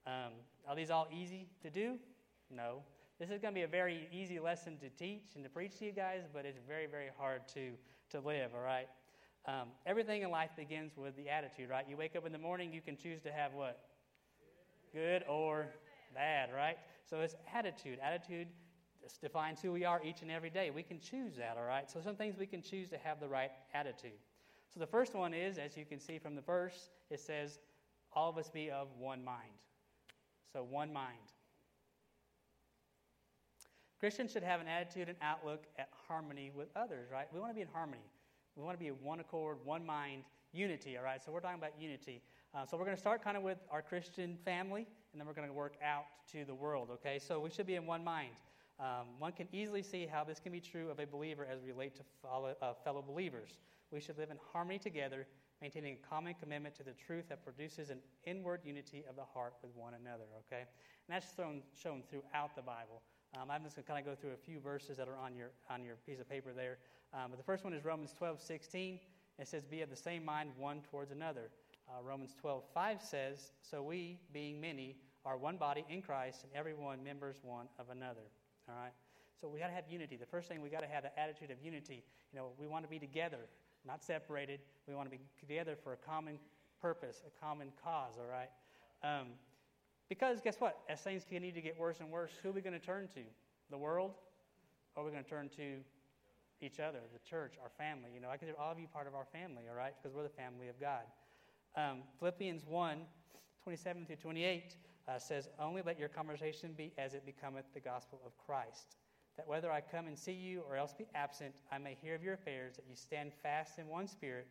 Um, are these all easy to do? No. This is going to be a very easy lesson to teach and to preach to you guys, but it's very, very hard to, to live, all right? Um, everything in life begins with the attitude, right? You wake up in the morning, you can choose to have what? Good or bad, right? So it's attitude. Attitude defines who we are each and every day. We can choose that, all right? So some things we can choose to have the right attitude. So the first one is, as you can see from the verse, it says, all of us be of one mind. So, one mind. Christians should have an attitude and outlook at harmony with others, right? We want to be in harmony. We want to be one accord, one mind, unity, all right? So, we're talking about unity. Uh, so, we're going to start kind of with our Christian family, and then we're going to work out to the world, okay? So, we should be in one mind. Um, one can easily see how this can be true of a believer as we relate to follow, uh, fellow believers. We should live in harmony together maintaining a common commitment to the truth that produces an inward unity of the heart with one another, okay? And that's thrown, shown throughout the Bible. Um, I'm just going to kind of go through a few verses that are on your, on your piece of paper there. Um, but the first one is Romans 12, 16. It says, Be of the same mind one towards another. Uh, Romans 12, 5 says, So we, being many, are one body in Christ, and everyone members one of another. All right? So we got to have unity. The first thing we got to have the attitude of unity. You know, we want to be together not separated. We want to be together for a common purpose, a common cause, all right? Um, because guess what? As things continue to get worse and worse, who are we going to turn to? The world? Or are we going to turn to each other, the church, our family? You know, I consider all of you part of our family, all right? Because we're the family of God. Um, Philippians 1 27 through 28 uh, says, Only let your conversation be as it becometh the gospel of Christ that whether I come and see you or else be absent, I may hear of your affairs, that you stand fast in one spirit,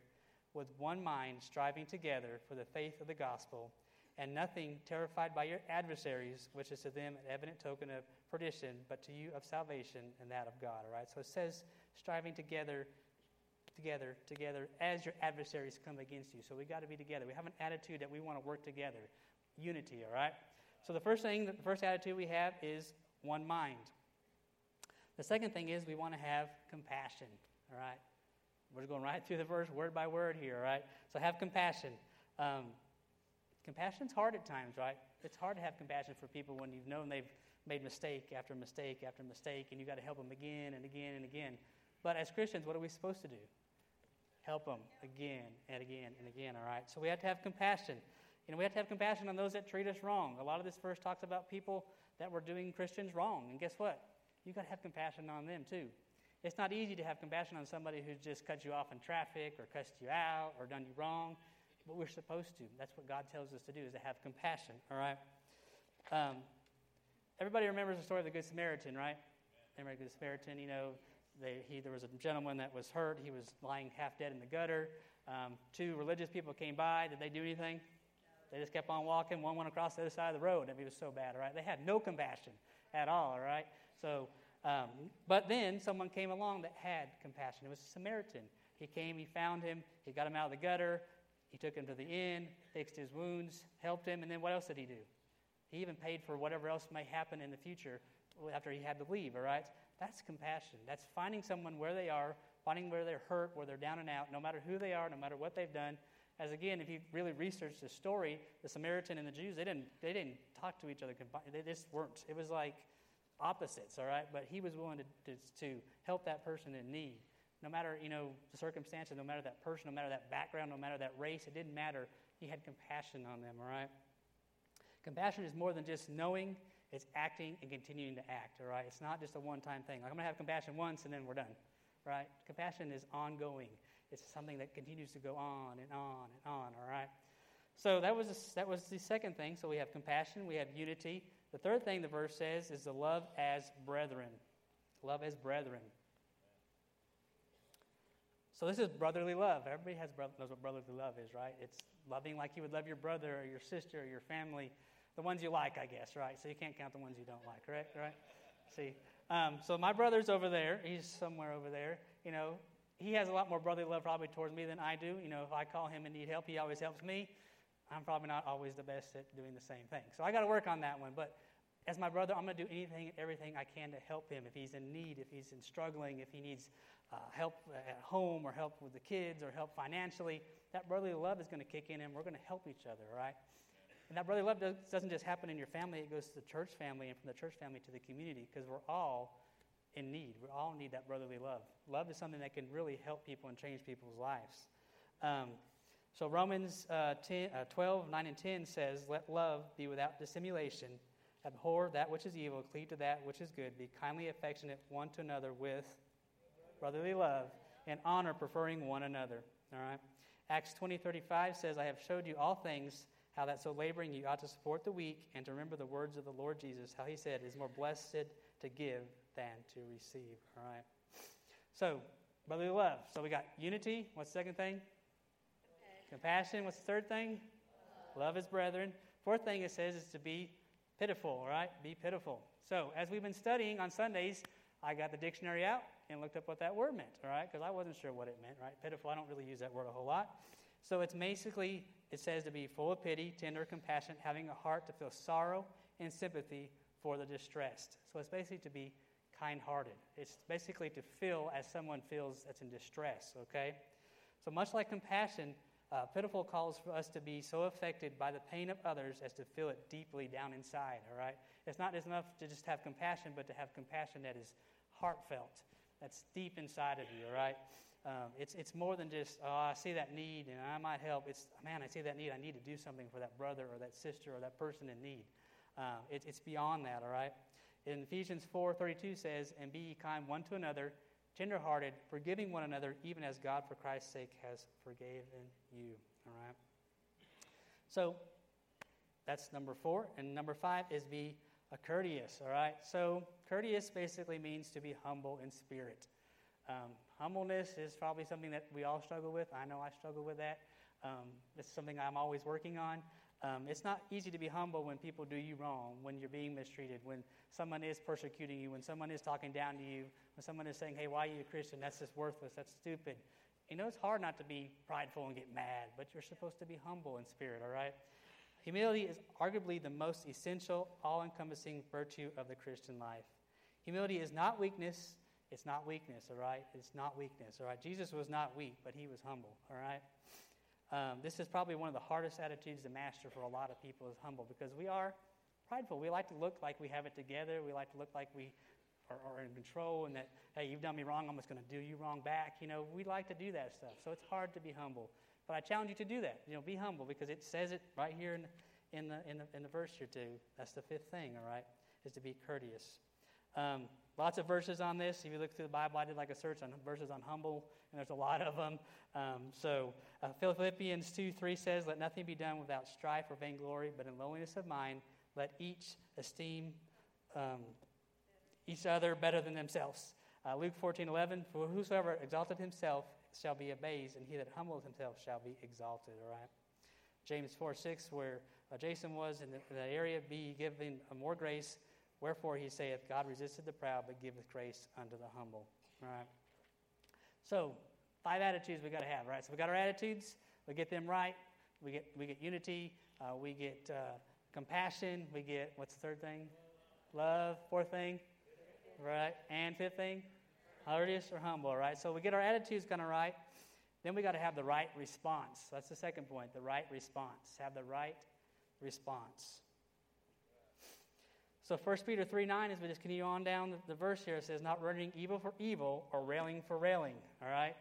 with one mind, striving together for the faith of the gospel, and nothing terrified by your adversaries, which is to them an evident token of perdition, but to you of salvation and that of God. All right? So it says striving together together, together as your adversaries come against you. So we got to be together. We have an attitude that we want to work together. Unity, all right? So the first thing, the first attitude we have is one mind. The second thing is we want to have compassion, all right? We're going right through the verse, word by word here, all right? So have compassion. Um, compassion's hard at times, right? It's hard to have compassion for people when you've known they've made mistake after mistake after mistake, and you've got to help them again and again and again. But as Christians, what are we supposed to do? Help them again and again and again, all right? So we have to have compassion. You know, we have to have compassion on those that treat us wrong. A lot of this verse talks about people that were doing Christians wrong. And guess what? You've got to have compassion on them too. It's not easy to have compassion on somebody who's just cut you off in traffic or cussed you out or done you wrong, but we're supposed to. That's what God tells us to do, is to have compassion, all right? Um, everybody remembers the story of the Good Samaritan, right? Remember the Good Samaritan, you know, they, he, there was a gentleman that was hurt. He was lying half dead in the gutter. Um, two religious people came by. Did they do anything? They just kept on walking. One went across the other side of the road. I mean, it was so bad, all right? They had no compassion at all, all right? So, um, but then someone came along that had compassion. It was a Samaritan. He came, he found him, he got him out of the gutter, he took him to the inn, fixed his wounds, helped him, and then what else did he do? He even paid for whatever else may happen in the future after he had to leave, all right? That's compassion. That's finding someone where they are, finding where they're hurt, where they're down and out, no matter who they are, no matter what they've done. As again, if you really research the story, the Samaritan and the Jews, they didn't, they didn't talk to each other. They just weren't. It was like opposites, all right? But he was willing to, to, to help that person in need. No matter, you know, the circumstances, no matter that person, no matter that background, no matter that race, it didn't matter. He had compassion on them, all right? Compassion is more than just knowing, it's acting and continuing to act, all right? It's not just a one time thing. Like, I'm going to have compassion once and then we're done, right? Compassion is ongoing, it's something that continues to go on and on and on, all right? So that was, a, that was the second thing. So we have compassion, we have unity. The third thing the verse says is the love as brethren. Love as brethren. So this is brotherly love. Everybody has knows what brotherly love is, right? It's loving like you would love your brother or your sister or your family, the ones you like, I guess, right? So you can't count the ones you don't like, correct? Right? See, um, so my brother's over there. He's somewhere over there. You know, he has a lot more brotherly love probably towards me than I do. You know, if I call him and need help, he always helps me. I'm probably not always the best at doing the same thing. So I got to work on that one. But as my brother, I'm going to do anything and everything I can to help him. If he's in need, if he's in struggling, if he needs uh, help at home or help with the kids or help financially, that brotherly love is going to kick in and we're going to help each other, right? And that brotherly love doesn't just happen in your family, it goes to the church family and from the church family to the community because we're all in need. We all need that brotherly love. Love is something that can really help people and change people's lives. Um, so Romans uh, 10, uh, 12, 9 and 10 says, Let love be without dissimulation. Abhor that which is evil, cleave to that which is good. Be kindly affectionate one to another with brotherly love and honor, preferring one another. All right? Acts 20, 35 says, I have showed you all things, how that so laboring you ought to support the weak and to remember the words of the Lord Jesus, how he said, is more blessed to give than to receive. All right? So, brotherly love. So we got unity. What's the second thing? Compassion. What's the third thing? Love. love as brethren. Fourth thing it says is to be pitiful, all right? Be pitiful. So, as we've been studying on Sundays, I got the dictionary out and looked up what that word meant, all right? Because I wasn't sure what it meant, right? Pitiful, I don't really use that word a whole lot. So, it's basically, it says to be full of pity, tender, compassionate, having a heart to feel sorrow and sympathy for the distressed. So, it's basically to be kind hearted. It's basically to feel as someone feels that's in distress, okay? So, much like compassion, uh, pitiful calls for us to be so affected by the pain of others as to feel it deeply down inside, all right? It's not enough to just have compassion, but to have compassion that is heartfelt, that's deep inside of you, all right? Um, it's, it's more than just, oh, I see that need and I might help. It's, man, I see that need. I need to do something for that brother or that sister or that person in need. Uh, it, it's beyond that, all right? In Ephesians 4.32 says, And be ye kind one to another, tenderhearted, forgiving one another, even as God for Christ's sake has forgiven you. All right? So that's number four. And number five is be a courteous. All right? So courteous basically means to be humble in spirit. Um, humbleness is probably something that we all struggle with. I know I struggle with that. Um, it's something I'm always working on. Um, it's not easy to be humble when people do you wrong, when you're being mistreated, when someone is persecuting you, when someone is talking down to you, when someone is saying, hey, why are you a Christian? That's just worthless. That's stupid. You know, it's hard not to be prideful and get mad, but you're supposed to be humble in spirit, all right? Humility is arguably the most essential, all encompassing virtue of the Christian life. Humility is not weakness. It's not weakness, all right? It's not weakness, all right? Jesus was not weak, but he was humble, all right? Um, this is probably one of the hardest attitudes to master for a lot of people is humble because we are prideful. We like to look like we have it together. We like to look like we are, are in control and that, hey, you've done me wrong, I'm just going to do you wrong back. You know, we like to do that stuff. So it's hard to be humble. But I challenge you to do that. You know, be humble because it says it right here in, in, the, in, the, in the verse here too. That's the fifth thing, all right, is to be courteous. Um, lots of verses on this. If you look through the Bible, I did like a search on verses on humble, and there's a lot of them. Um, so uh, Philippians 2 3 says, Let nothing be done without strife or vainglory, but in lowliness of mind, let each esteem um, each other better than themselves. Uh, Luke 14 11, For whosoever exalted himself shall be abased, and he that humbleth himself shall be exalted. All right? James 4 6, where uh, Jason was in, the, that area, be given more grace. Wherefore he saith, God resisted the proud, but giveth grace unto the humble. All right? So, five attitudes we got to have, right? So we got our attitudes, we get them right, we get, we get unity, uh, we get uh, compassion, we get, what's the third thing? Love. Fourth thing? Right. And fifth thing? Courteous or humble, right? So we get our attitudes kind of right. Then we got to have the right response. That's the second point, the right response. Have the right response. So 1 Peter 3 9, as we just continue on down the, the verse here, it says, Not running evil for evil or railing for railing. All right?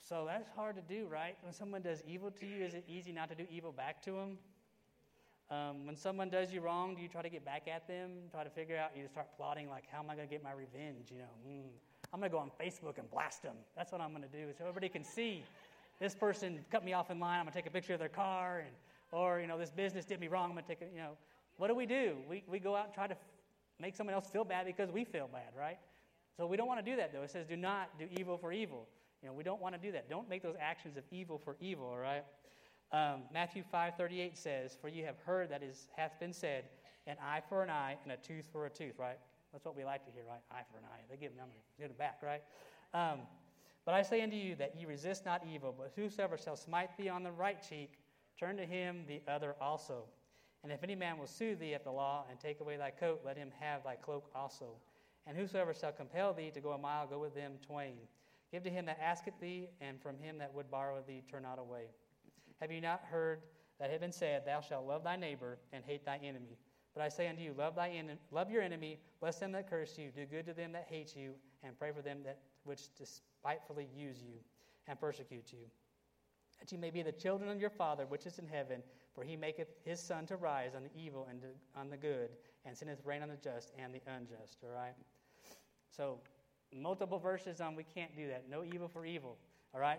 So that's hard to do, right? When someone does evil to you, is it easy not to do evil back to them? Um, when someone does you wrong, do you try to get back at them? Try to figure out, you start plotting, like, how am I going to get my revenge? You know, mm, I'm going to go on Facebook and blast them. That's what I'm going to do, so everybody can see this person cut me off in line. I'm going to take a picture of their car, and or you know, this business did me wrong. I'm going to take a, you know, what do we do? We we go out and try to make someone else feel bad because we feel bad, right? So we don't want to do that, though. It says, do not do evil for evil. You know, we don't want to do that. Don't make those actions of evil for evil, all right? Um, Matthew 5.38 says, For you have heard that is, hath been said, an eye for an eye and a tooth for a tooth, right? That's what we like to hear, right? Eye for an eye. They give them, give it back, right? Um, but I say unto you that ye resist not evil, but whosoever shall smite thee on the right cheek, turn to him the other also. And if any man will sue thee at the law and take away thy coat, let him have thy cloak also. And whosoever shall compel thee to go a mile, go with them twain. Give to him that asketh thee, and from him that would borrow thee, turn not away. Have you not heard that it had been said, Thou shalt love thy neighbor and hate thy enemy? But I say unto you, love, thy en- love your enemy, bless them that curse you, do good to them that hate you, and pray for them that which despitefully use you and persecute you. That you may be the children of your Father which is in heaven, for he maketh his sun to rise on the evil and on the good, and sendeth rain on the just and the unjust. All right? So, multiple verses on we can't do that. No evil for evil. All right?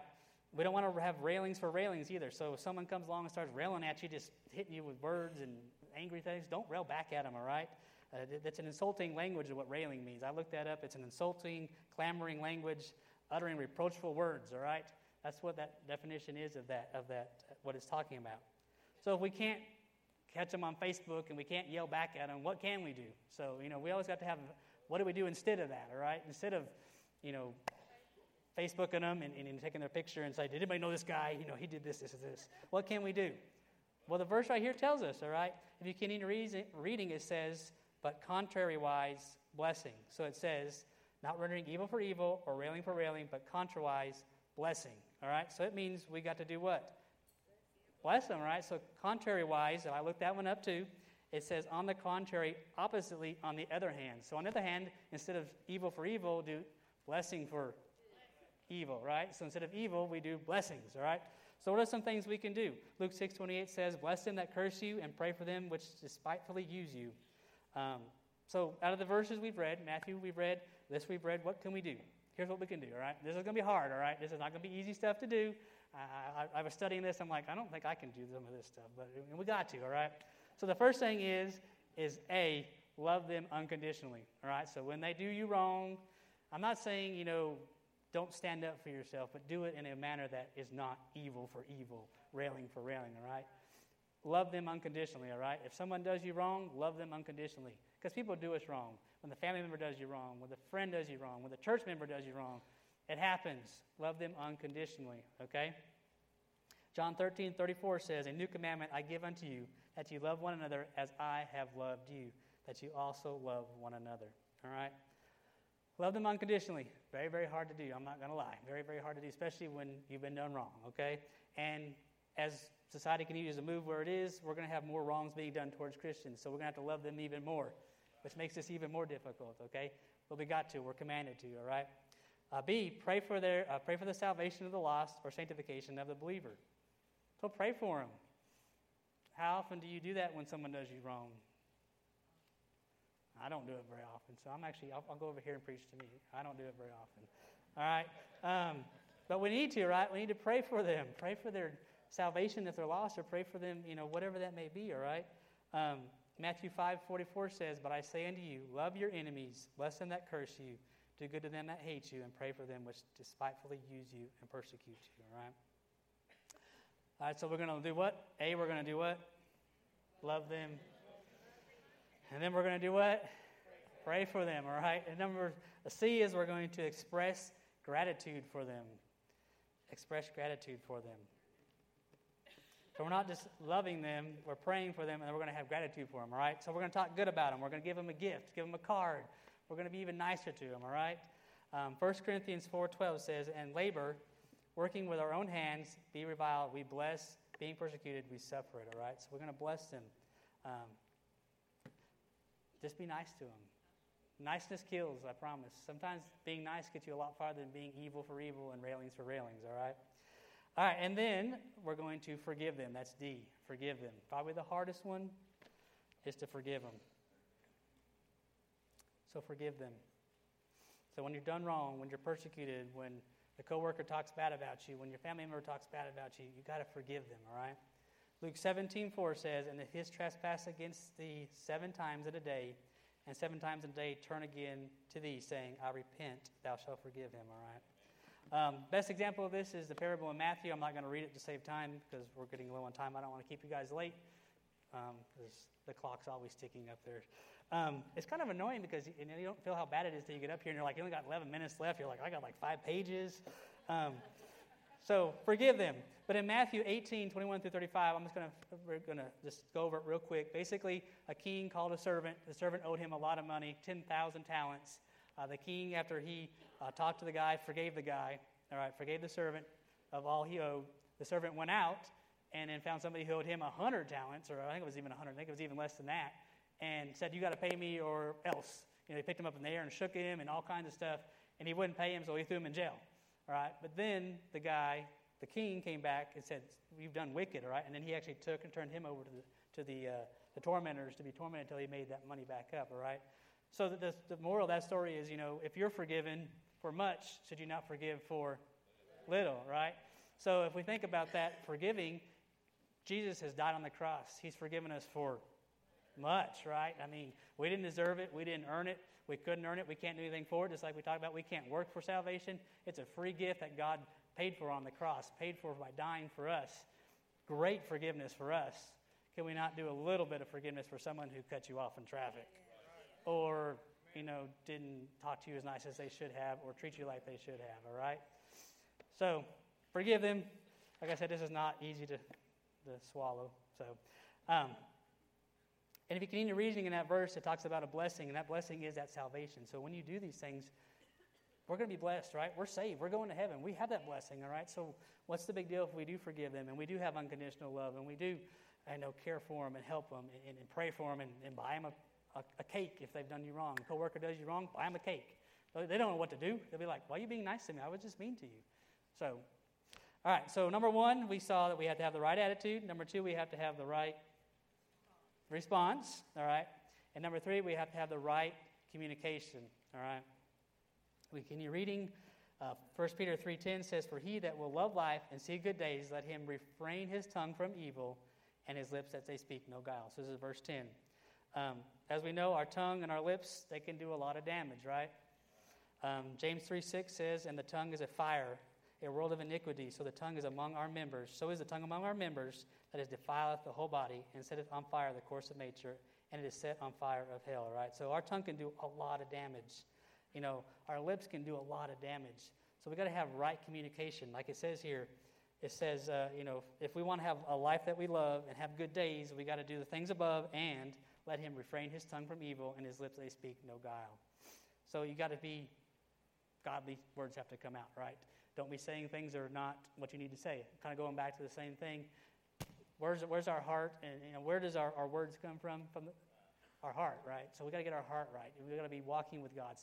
we don't want to have railings for railings either. So if someone comes along and starts railing at you, just hitting you with words and angry things, don't rail back at them, all right? Uh, that's an insulting language of what railing means. I looked that up. It's an insulting, clamoring language, uttering reproachful words, all right? That's what that definition is of that, of that, what it's talking about. So if we can't catch them on Facebook and we can't yell back at them, what can we do? So, you know, we always got to have, what do we do instead of that, all right? Instead of, you know, Facebooking them and, and, taking their picture and say, Did anybody know this guy? You know, he did this, this, this. What can we do? Well, the verse right here tells us, all right? If you continue reading, it says, But contrariwise, blessing. So it says, Not rendering evil for evil or railing for railing, but contrariwise, blessing. All right? So it means we got to do what? Bless them, right? So contrariwise, I looked that one up too. It says, on the contrary, oppositely, on the other hand. So on the other hand, instead of evil for evil, do blessing for evil, right? So instead of evil, we do blessings, all right? So what are some things we can do? Luke 6.28 says, Bless them that curse you and pray for them which despitefully use you. Um, so out of the verses we've read, Matthew we've read, this we've read, what can we do? Here's what we can do, all right? This is going to be hard, all right? This is not going to be easy stuff to do. I, I, I, was studying this. I'm like, I don't think I can do some of this stuff, but we got to, all right? So the first thing is, is A, love them unconditionally, all right? So when they do you wrong, I'm not saying, you know, don't stand up for yourself, but do it in a manner that is not evil for evil, railing for railing, all right? Love them unconditionally, all right? If someone does you wrong, love them unconditionally. Because people do us wrong. When the family member does you wrong, when the friend does you wrong, when the church member does you wrong, It happens. Love them unconditionally, okay? John 13, 34 says, A new commandment I give unto you, that you love one another as I have loved you, that you also love one another. All right? Love them unconditionally. Very, very hard to do. I'm not going to lie. Very, very hard to do, especially when you've been done wrong, okay? And as society continues to move where it is, we're going to have more wrongs being done towards Christians. So we're going to have to love them even more, which makes this even more difficult, okay? But we got to. We're commanded to, all right? Uh, B, pray for, their, uh, pray for the salvation of the lost or sanctification of the believer. So pray for them. How often do you do that when someone does you wrong? I don't do it very often, so I'm actually, I'll, I'll go over here and preach to me. I don't do it very often. All right? Um, but we need to, right? We need to pray for them. Pray for their salvation if they're lost, or pray for them, you know, whatever that may be, all right? Um, Matthew 5 44 says, But I say unto you, love your enemies, bless them that curse you, do good to them that hate you, and pray for them which despitefully use you and persecute you, all right? All right, so we're going to do what? A, we're going to do what? Love them. And then we're going to do what? Pray for them, all right? And number C is we're going to express gratitude for them. Express gratitude for them. So we're not just loving them, we're praying for them, and we're going to have gratitude for them, all right? So we're going to talk good about them. We're going to give them a gift, give them a card. We're going to be even nicer to them, all right? Um, 1 Corinthians 4.12 says, And labor, working with our own hands, be reviled, we bless, being persecuted, we suffer it, all right? So we're going to bless them. Um, just be nice to them. Niceness kills, I promise. Sometimes being nice gets you a lot farther than being evil for evil and railings for railings, all right? All right, and then we're going to forgive them. That's D. Forgive them. Probably the hardest one is to forgive them. So forgive them. So when you're done wrong, when you're persecuted, when the coworker talks bad about you, when your family member talks bad about you, you got to forgive them, all right? Luke 17, 4 says, And if his trespass against thee seven times in a day, and seven times in a day turn again to thee, saying, I repent, thou shalt forgive him, all right? Um, best example of this is the parable in Matthew. I'm not going to read it to save time because we're getting low on time. I don't want to keep you guys late because um, the clock's always ticking up there. Um, it's kind of annoying because you, you, don't feel how bad it is till you get up here and you're like, you only got 11 minutes left. You're like, I got like five pages. Um, so forgive them. But in Matthew 18, 21 through 35, I'm just going to we're going to just go over it real quick. Basically, a king called a servant. The servant owed him a lot of money, 10,000 talents. Uh, the king, after he uh, talked to the guy, forgave the guy. All right, forgave the servant of all he owed. The servant went out and then found somebody who owed him 100 talents, or I think it was even 100. I think it was even less than that, and said, "You got to pay me, or else." You know, they picked him up in the air and shook him and all kinds of stuff, and he wouldn't pay him, so he threw him in jail. All right, but then the guy, the king, came back and said, "You've done wicked." All right, and then he actually took and turned him over to the to the, uh, the tormentors to be tormented until he made that money back up. All right. So the, the moral of that story is, you know, if you're forgiven for much, should you not forgive for little, right? So if we think about that forgiving, Jesus has died on the cross. He's forgiven us for much, right? I mean, we didn't deserve it. We didn't earn it. We couldn't earn it. We can't do anything for it. Just like we talked about, we can't work for salvation. It's a free gift that God paid for on the cross, paid for by dying for us. Great forgiveness for us. Can we not do a little bit of forgiveness for someone who cut you off in traffic? Or you know didn't talk to you as nice as they should have or treat you like they should have all right? So forgive them. Like i said this is not easy to, to swallow. So um, and if you continue reasoning in that verse it talks about a blessing and that blessing is that salvation. So when you do these things we're going to be blessed right? We're saved. We're going to heaven. We have that blessing all right? So what's the big deal if we do forgive them and we do have unconditional love and we do I know care for them and help them and, and pray for them and, and buy them a a, a cake if they've done you wrong. A coworker does you wrong, buy them a cake. They don't know what to do. They'll be like, why are you being nice to me? I was just mean to you. So, all right, so number one, we saw that we have to have the right attitude. Number two, we have to have the right response, all right? And number three, we have to have the right communication, all right? We continue reading. Uh, 1 Peter 3.10 says, For he that will love life and see good days, let him refrain his tongue from evil and his lips that they speak no guile. So this is verse 10. Um, as we know, our tongue and our lips, they can do a lot of damage, right? Um, James 3 6 says, And the tongue is a fire, a world of iniquity. So the tongue is among our members. So is the tongue among our members, that is defileth the whole body, and setteth on fire the course of nature, and it is set on fire of hell, right? So our tongue can do a lot of damage. You know, our lips can do a lot of damage. So we got to have right communication. Like it says here, it says, uh, you know, if we want to have a life that we love and have good days, we got to do the things above and let him refrain his tongue from evil and his lips they speak no guile. So you got to be godly words have to come out, right? Don't be saying things that are not what you need to say. Kind of going back to the same thing. Where's, where's our heart? And you know, where does our, our words come from? From the, our heart, right? So we got to get our heart right. We got to be walking with God,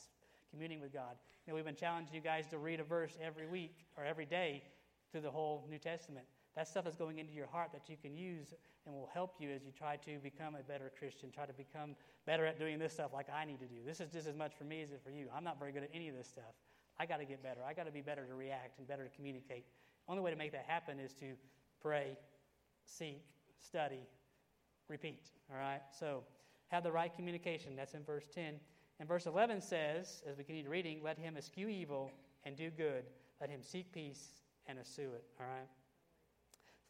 communing with God. You know, we've been challenging you guys to read a verse every week or every day through the whole New Testament. That stuff is going into your heart that you can use and will help you as you try to become a better Christian, try to become better at doing this stuff like I need to do. This is just as much for me as it for you. I'm not very good at any of this stuff. I got to get better. I got to be better to react and better to communicate. Only way to make that happen is to pray, seek, study, repeat. All right? So, have the right communication. That's in verse 10. And verse 11 says, as we continue reading, let him eschew evil and do good. Let him seek peace and eschew it. All right?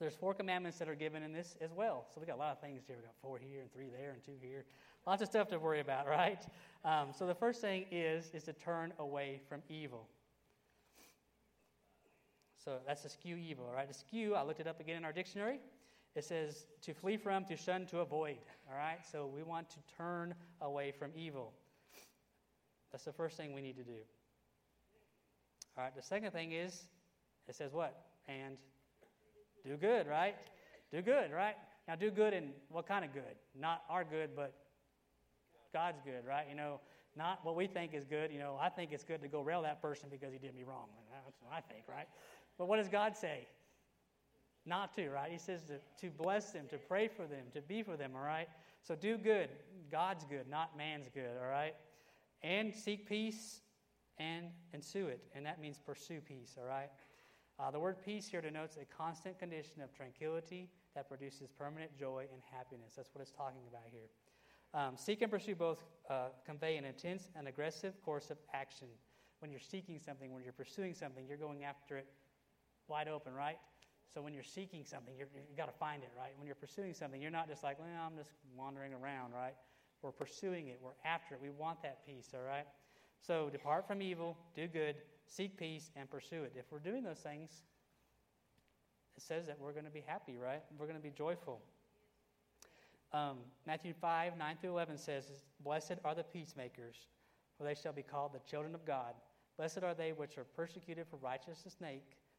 There's four commandments that are given in this as well. So we got a lot of things here. We got four here and three there and two here. Lots of stuff to worry about, right? Um, so the first thing is is to turn away from evil. So that's eschew evil, right? Eschew, I looked it up again in our dictionary. It says to flee from, to shun, to avoid. All right? So we want to turn away from evil. That's the first thing we need to do. All right, the second thing is it says what? And do good, right? Do good, right? Now, do good in what kind of good? Not our good, but God's good, right? You know, not what we think is good. You know, I think it's good to go rail that person because he did me wrong. That's what I think, right? But what does God say? Not to, right? He says to, to bless them, to pray for them, to be for them, all right? So do good. God's good, not man's good, all right? And seek peace and ensue it. And that means pursue peace, all right? Uh, the word peace here denotes a constant condition of tranquility that produces permanent joy and happiness. That's what it's talking about here. Um, seek and pursue both uh, convey an intense and aggressive course of action. When you're seeking something, when you're pursuing something, you're going after it wide open, right? So when you're seeking something, you have got to find it, right? When you're pursuing something, you're not just like, well, I'm just wandering around, right? We're pursuing it. We're after it. We want that peace, all right? So depart from evil, do good, seek peace, and pursue it. If we're doing those things, it says that we're going to be happy, right? We're going to be joyful. Um, Matthew 5, 9 through 11 says, Blessed are the peacemakers, for they shall be called the children of God. Blessed are they which are persecuted for righteousness'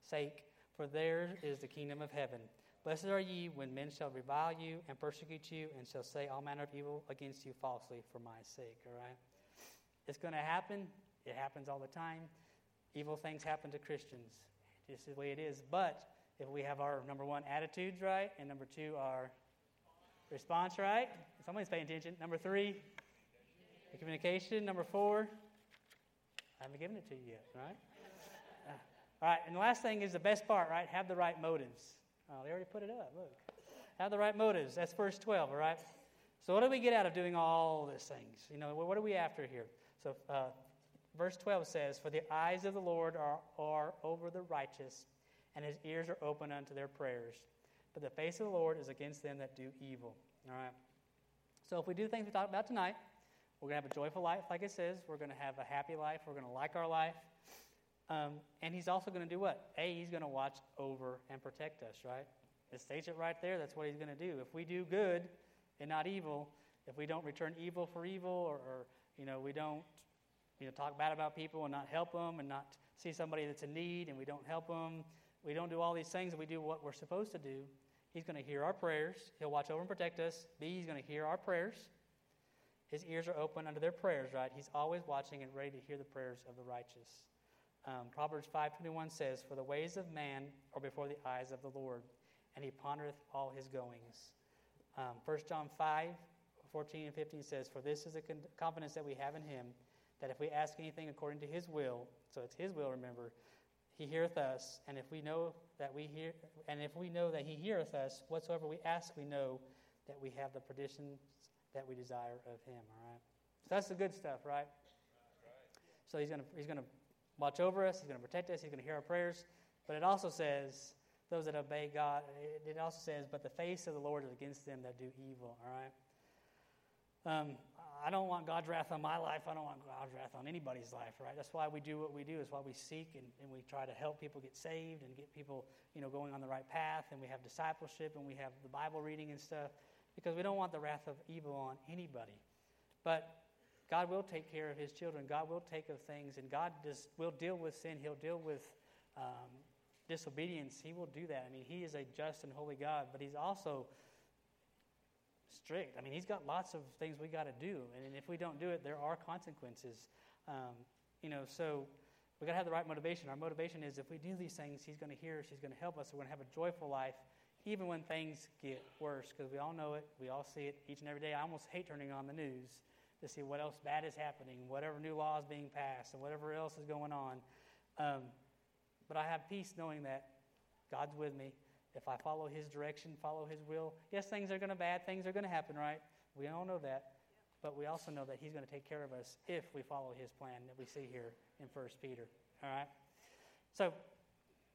sake, for theirs is the kingdom of heaven. Blessed are ye when men shall revile you and persecute you and shall say all manner of evil against you falsely for my sake. All right? It's going to happen. It happens all the time. Evil things happen to Christians. Just the way it is. But if we have our number one attitudes right, and number two, our response right, somebody's paying attention. Number three, the communication. Number four, I haven't given it to you yet, right? Uh, all right, and the last thing is the best part, right? Have the right motives. Oh, they already put it up. Look. Have the right motives. That's verse 12, all right? So, what do we get out of doing all these things? You know, what are we after here? So, uh, verse 12 says, For the eyes of the Lord are, are over the righteous, and his ears are open unto their prayers. But the face of the Lord is against them that do evil. All right? So, if we do the things we talked about tonight, we're going to have a joyful life, like it says. We're going to have a happy life. We're going to like our life. Um, and he's also going to do what? A, he's going to watch over and protect us, right? It states it right there. That's what he's going to do. If we do good, and not evil, if we don't return evil for evil, or, or you know, we don't you know, talk bad about people and not help them, and not see somebody that's in need and we don't help them, we don't do all these things and we do what we're supposed to do, He's going to hear our prayers. He'll watch over and protect us. B, He's going to hear our prayers. His ears are open unto their prayers, right? He's always watching and ready to hear the prayers of the righteous. Um, Proverbs 5.21 says, For the ways of man are before the eyes of the Lord, and he pondereth all his goings. Um, 1 John 5, 14 and 15 says, For this is the confidence that we have in him, that if we ask anything according to his will, so it's his will, remember, he heareth us, and if we know that we hear, and if we know that he heareth us, whatsoever we ask, we know that we have the petitions that we desire of him. All right. So that's the good stuff, right? So he's gonna he's gonna watch over us. He's gonna protect us. He's gonna hear our prayers. But it also says those that obey God. It also says, but the face of the Lord is against them that do evil. All right. Um, I don't want God's wrath on my life. I don't want God's wrath on anybody's life, right? That's why we do what we do. Is why we seek and, and we try to help people get saved and get people, you know, going on the right path. And we have discipleship and we have the Bible reading and stuff because we don't want the wrath of evil on anybody. But God will take care of His children. God will take of things, and God does, will deal with sin. He'll deal with um, disobedience. He will do that. I mean, He is a just and holy God, but He's also strict. I mean, he's got lots of things we got to do, and if we don't do it, there are consequences. Um, you know, so we got to have the right motivation. Our motivation is if we do these things, he's going to hear us. He's going to help us. We're going to have a joyful life, even when things get worse, because we all know it. We all see it each and every day. I almost hate turning on the news to see what else bad is happening, whatever new law is being passed, and whatever else is going on. Um, but I have peace knowing that God's with me. If I follow His direction, follow His will, yes, things are going to bad, things are going to happen, right? We all know that. But we also know that He's going to take care of us if we follow His plan that we see here in 1 Peter. All right? So,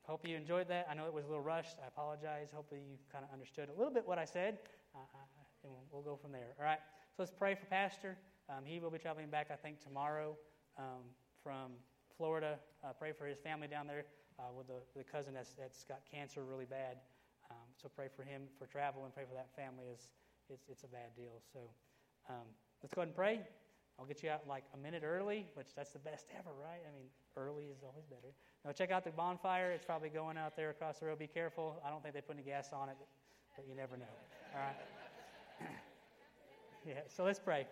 hope you enjoyed that. I know it was a little rushed. I apologize. Hopefully, you kind of understood a little bit what I said. Uh, uh, and we'll go from there. All right? So, let's pray for Pastor. Um, he will be traveling back, I think, tomorrow um, from Florida. Uh, pray for his family down there uh, with the, cousin that's, that's got cancer really bad. Um, so pray for him for travel and pray for that family. Is it's, it's a bad deal. So um, let's go ahead and pray. I'll get you out like a minute early, which that's the best ever, right? I mean, early is always better. Now check out the bonfire. It's probably going out there across the road. Be careful. I don't think they put any gas on it, but you never know. All right. yeah. So let's pray.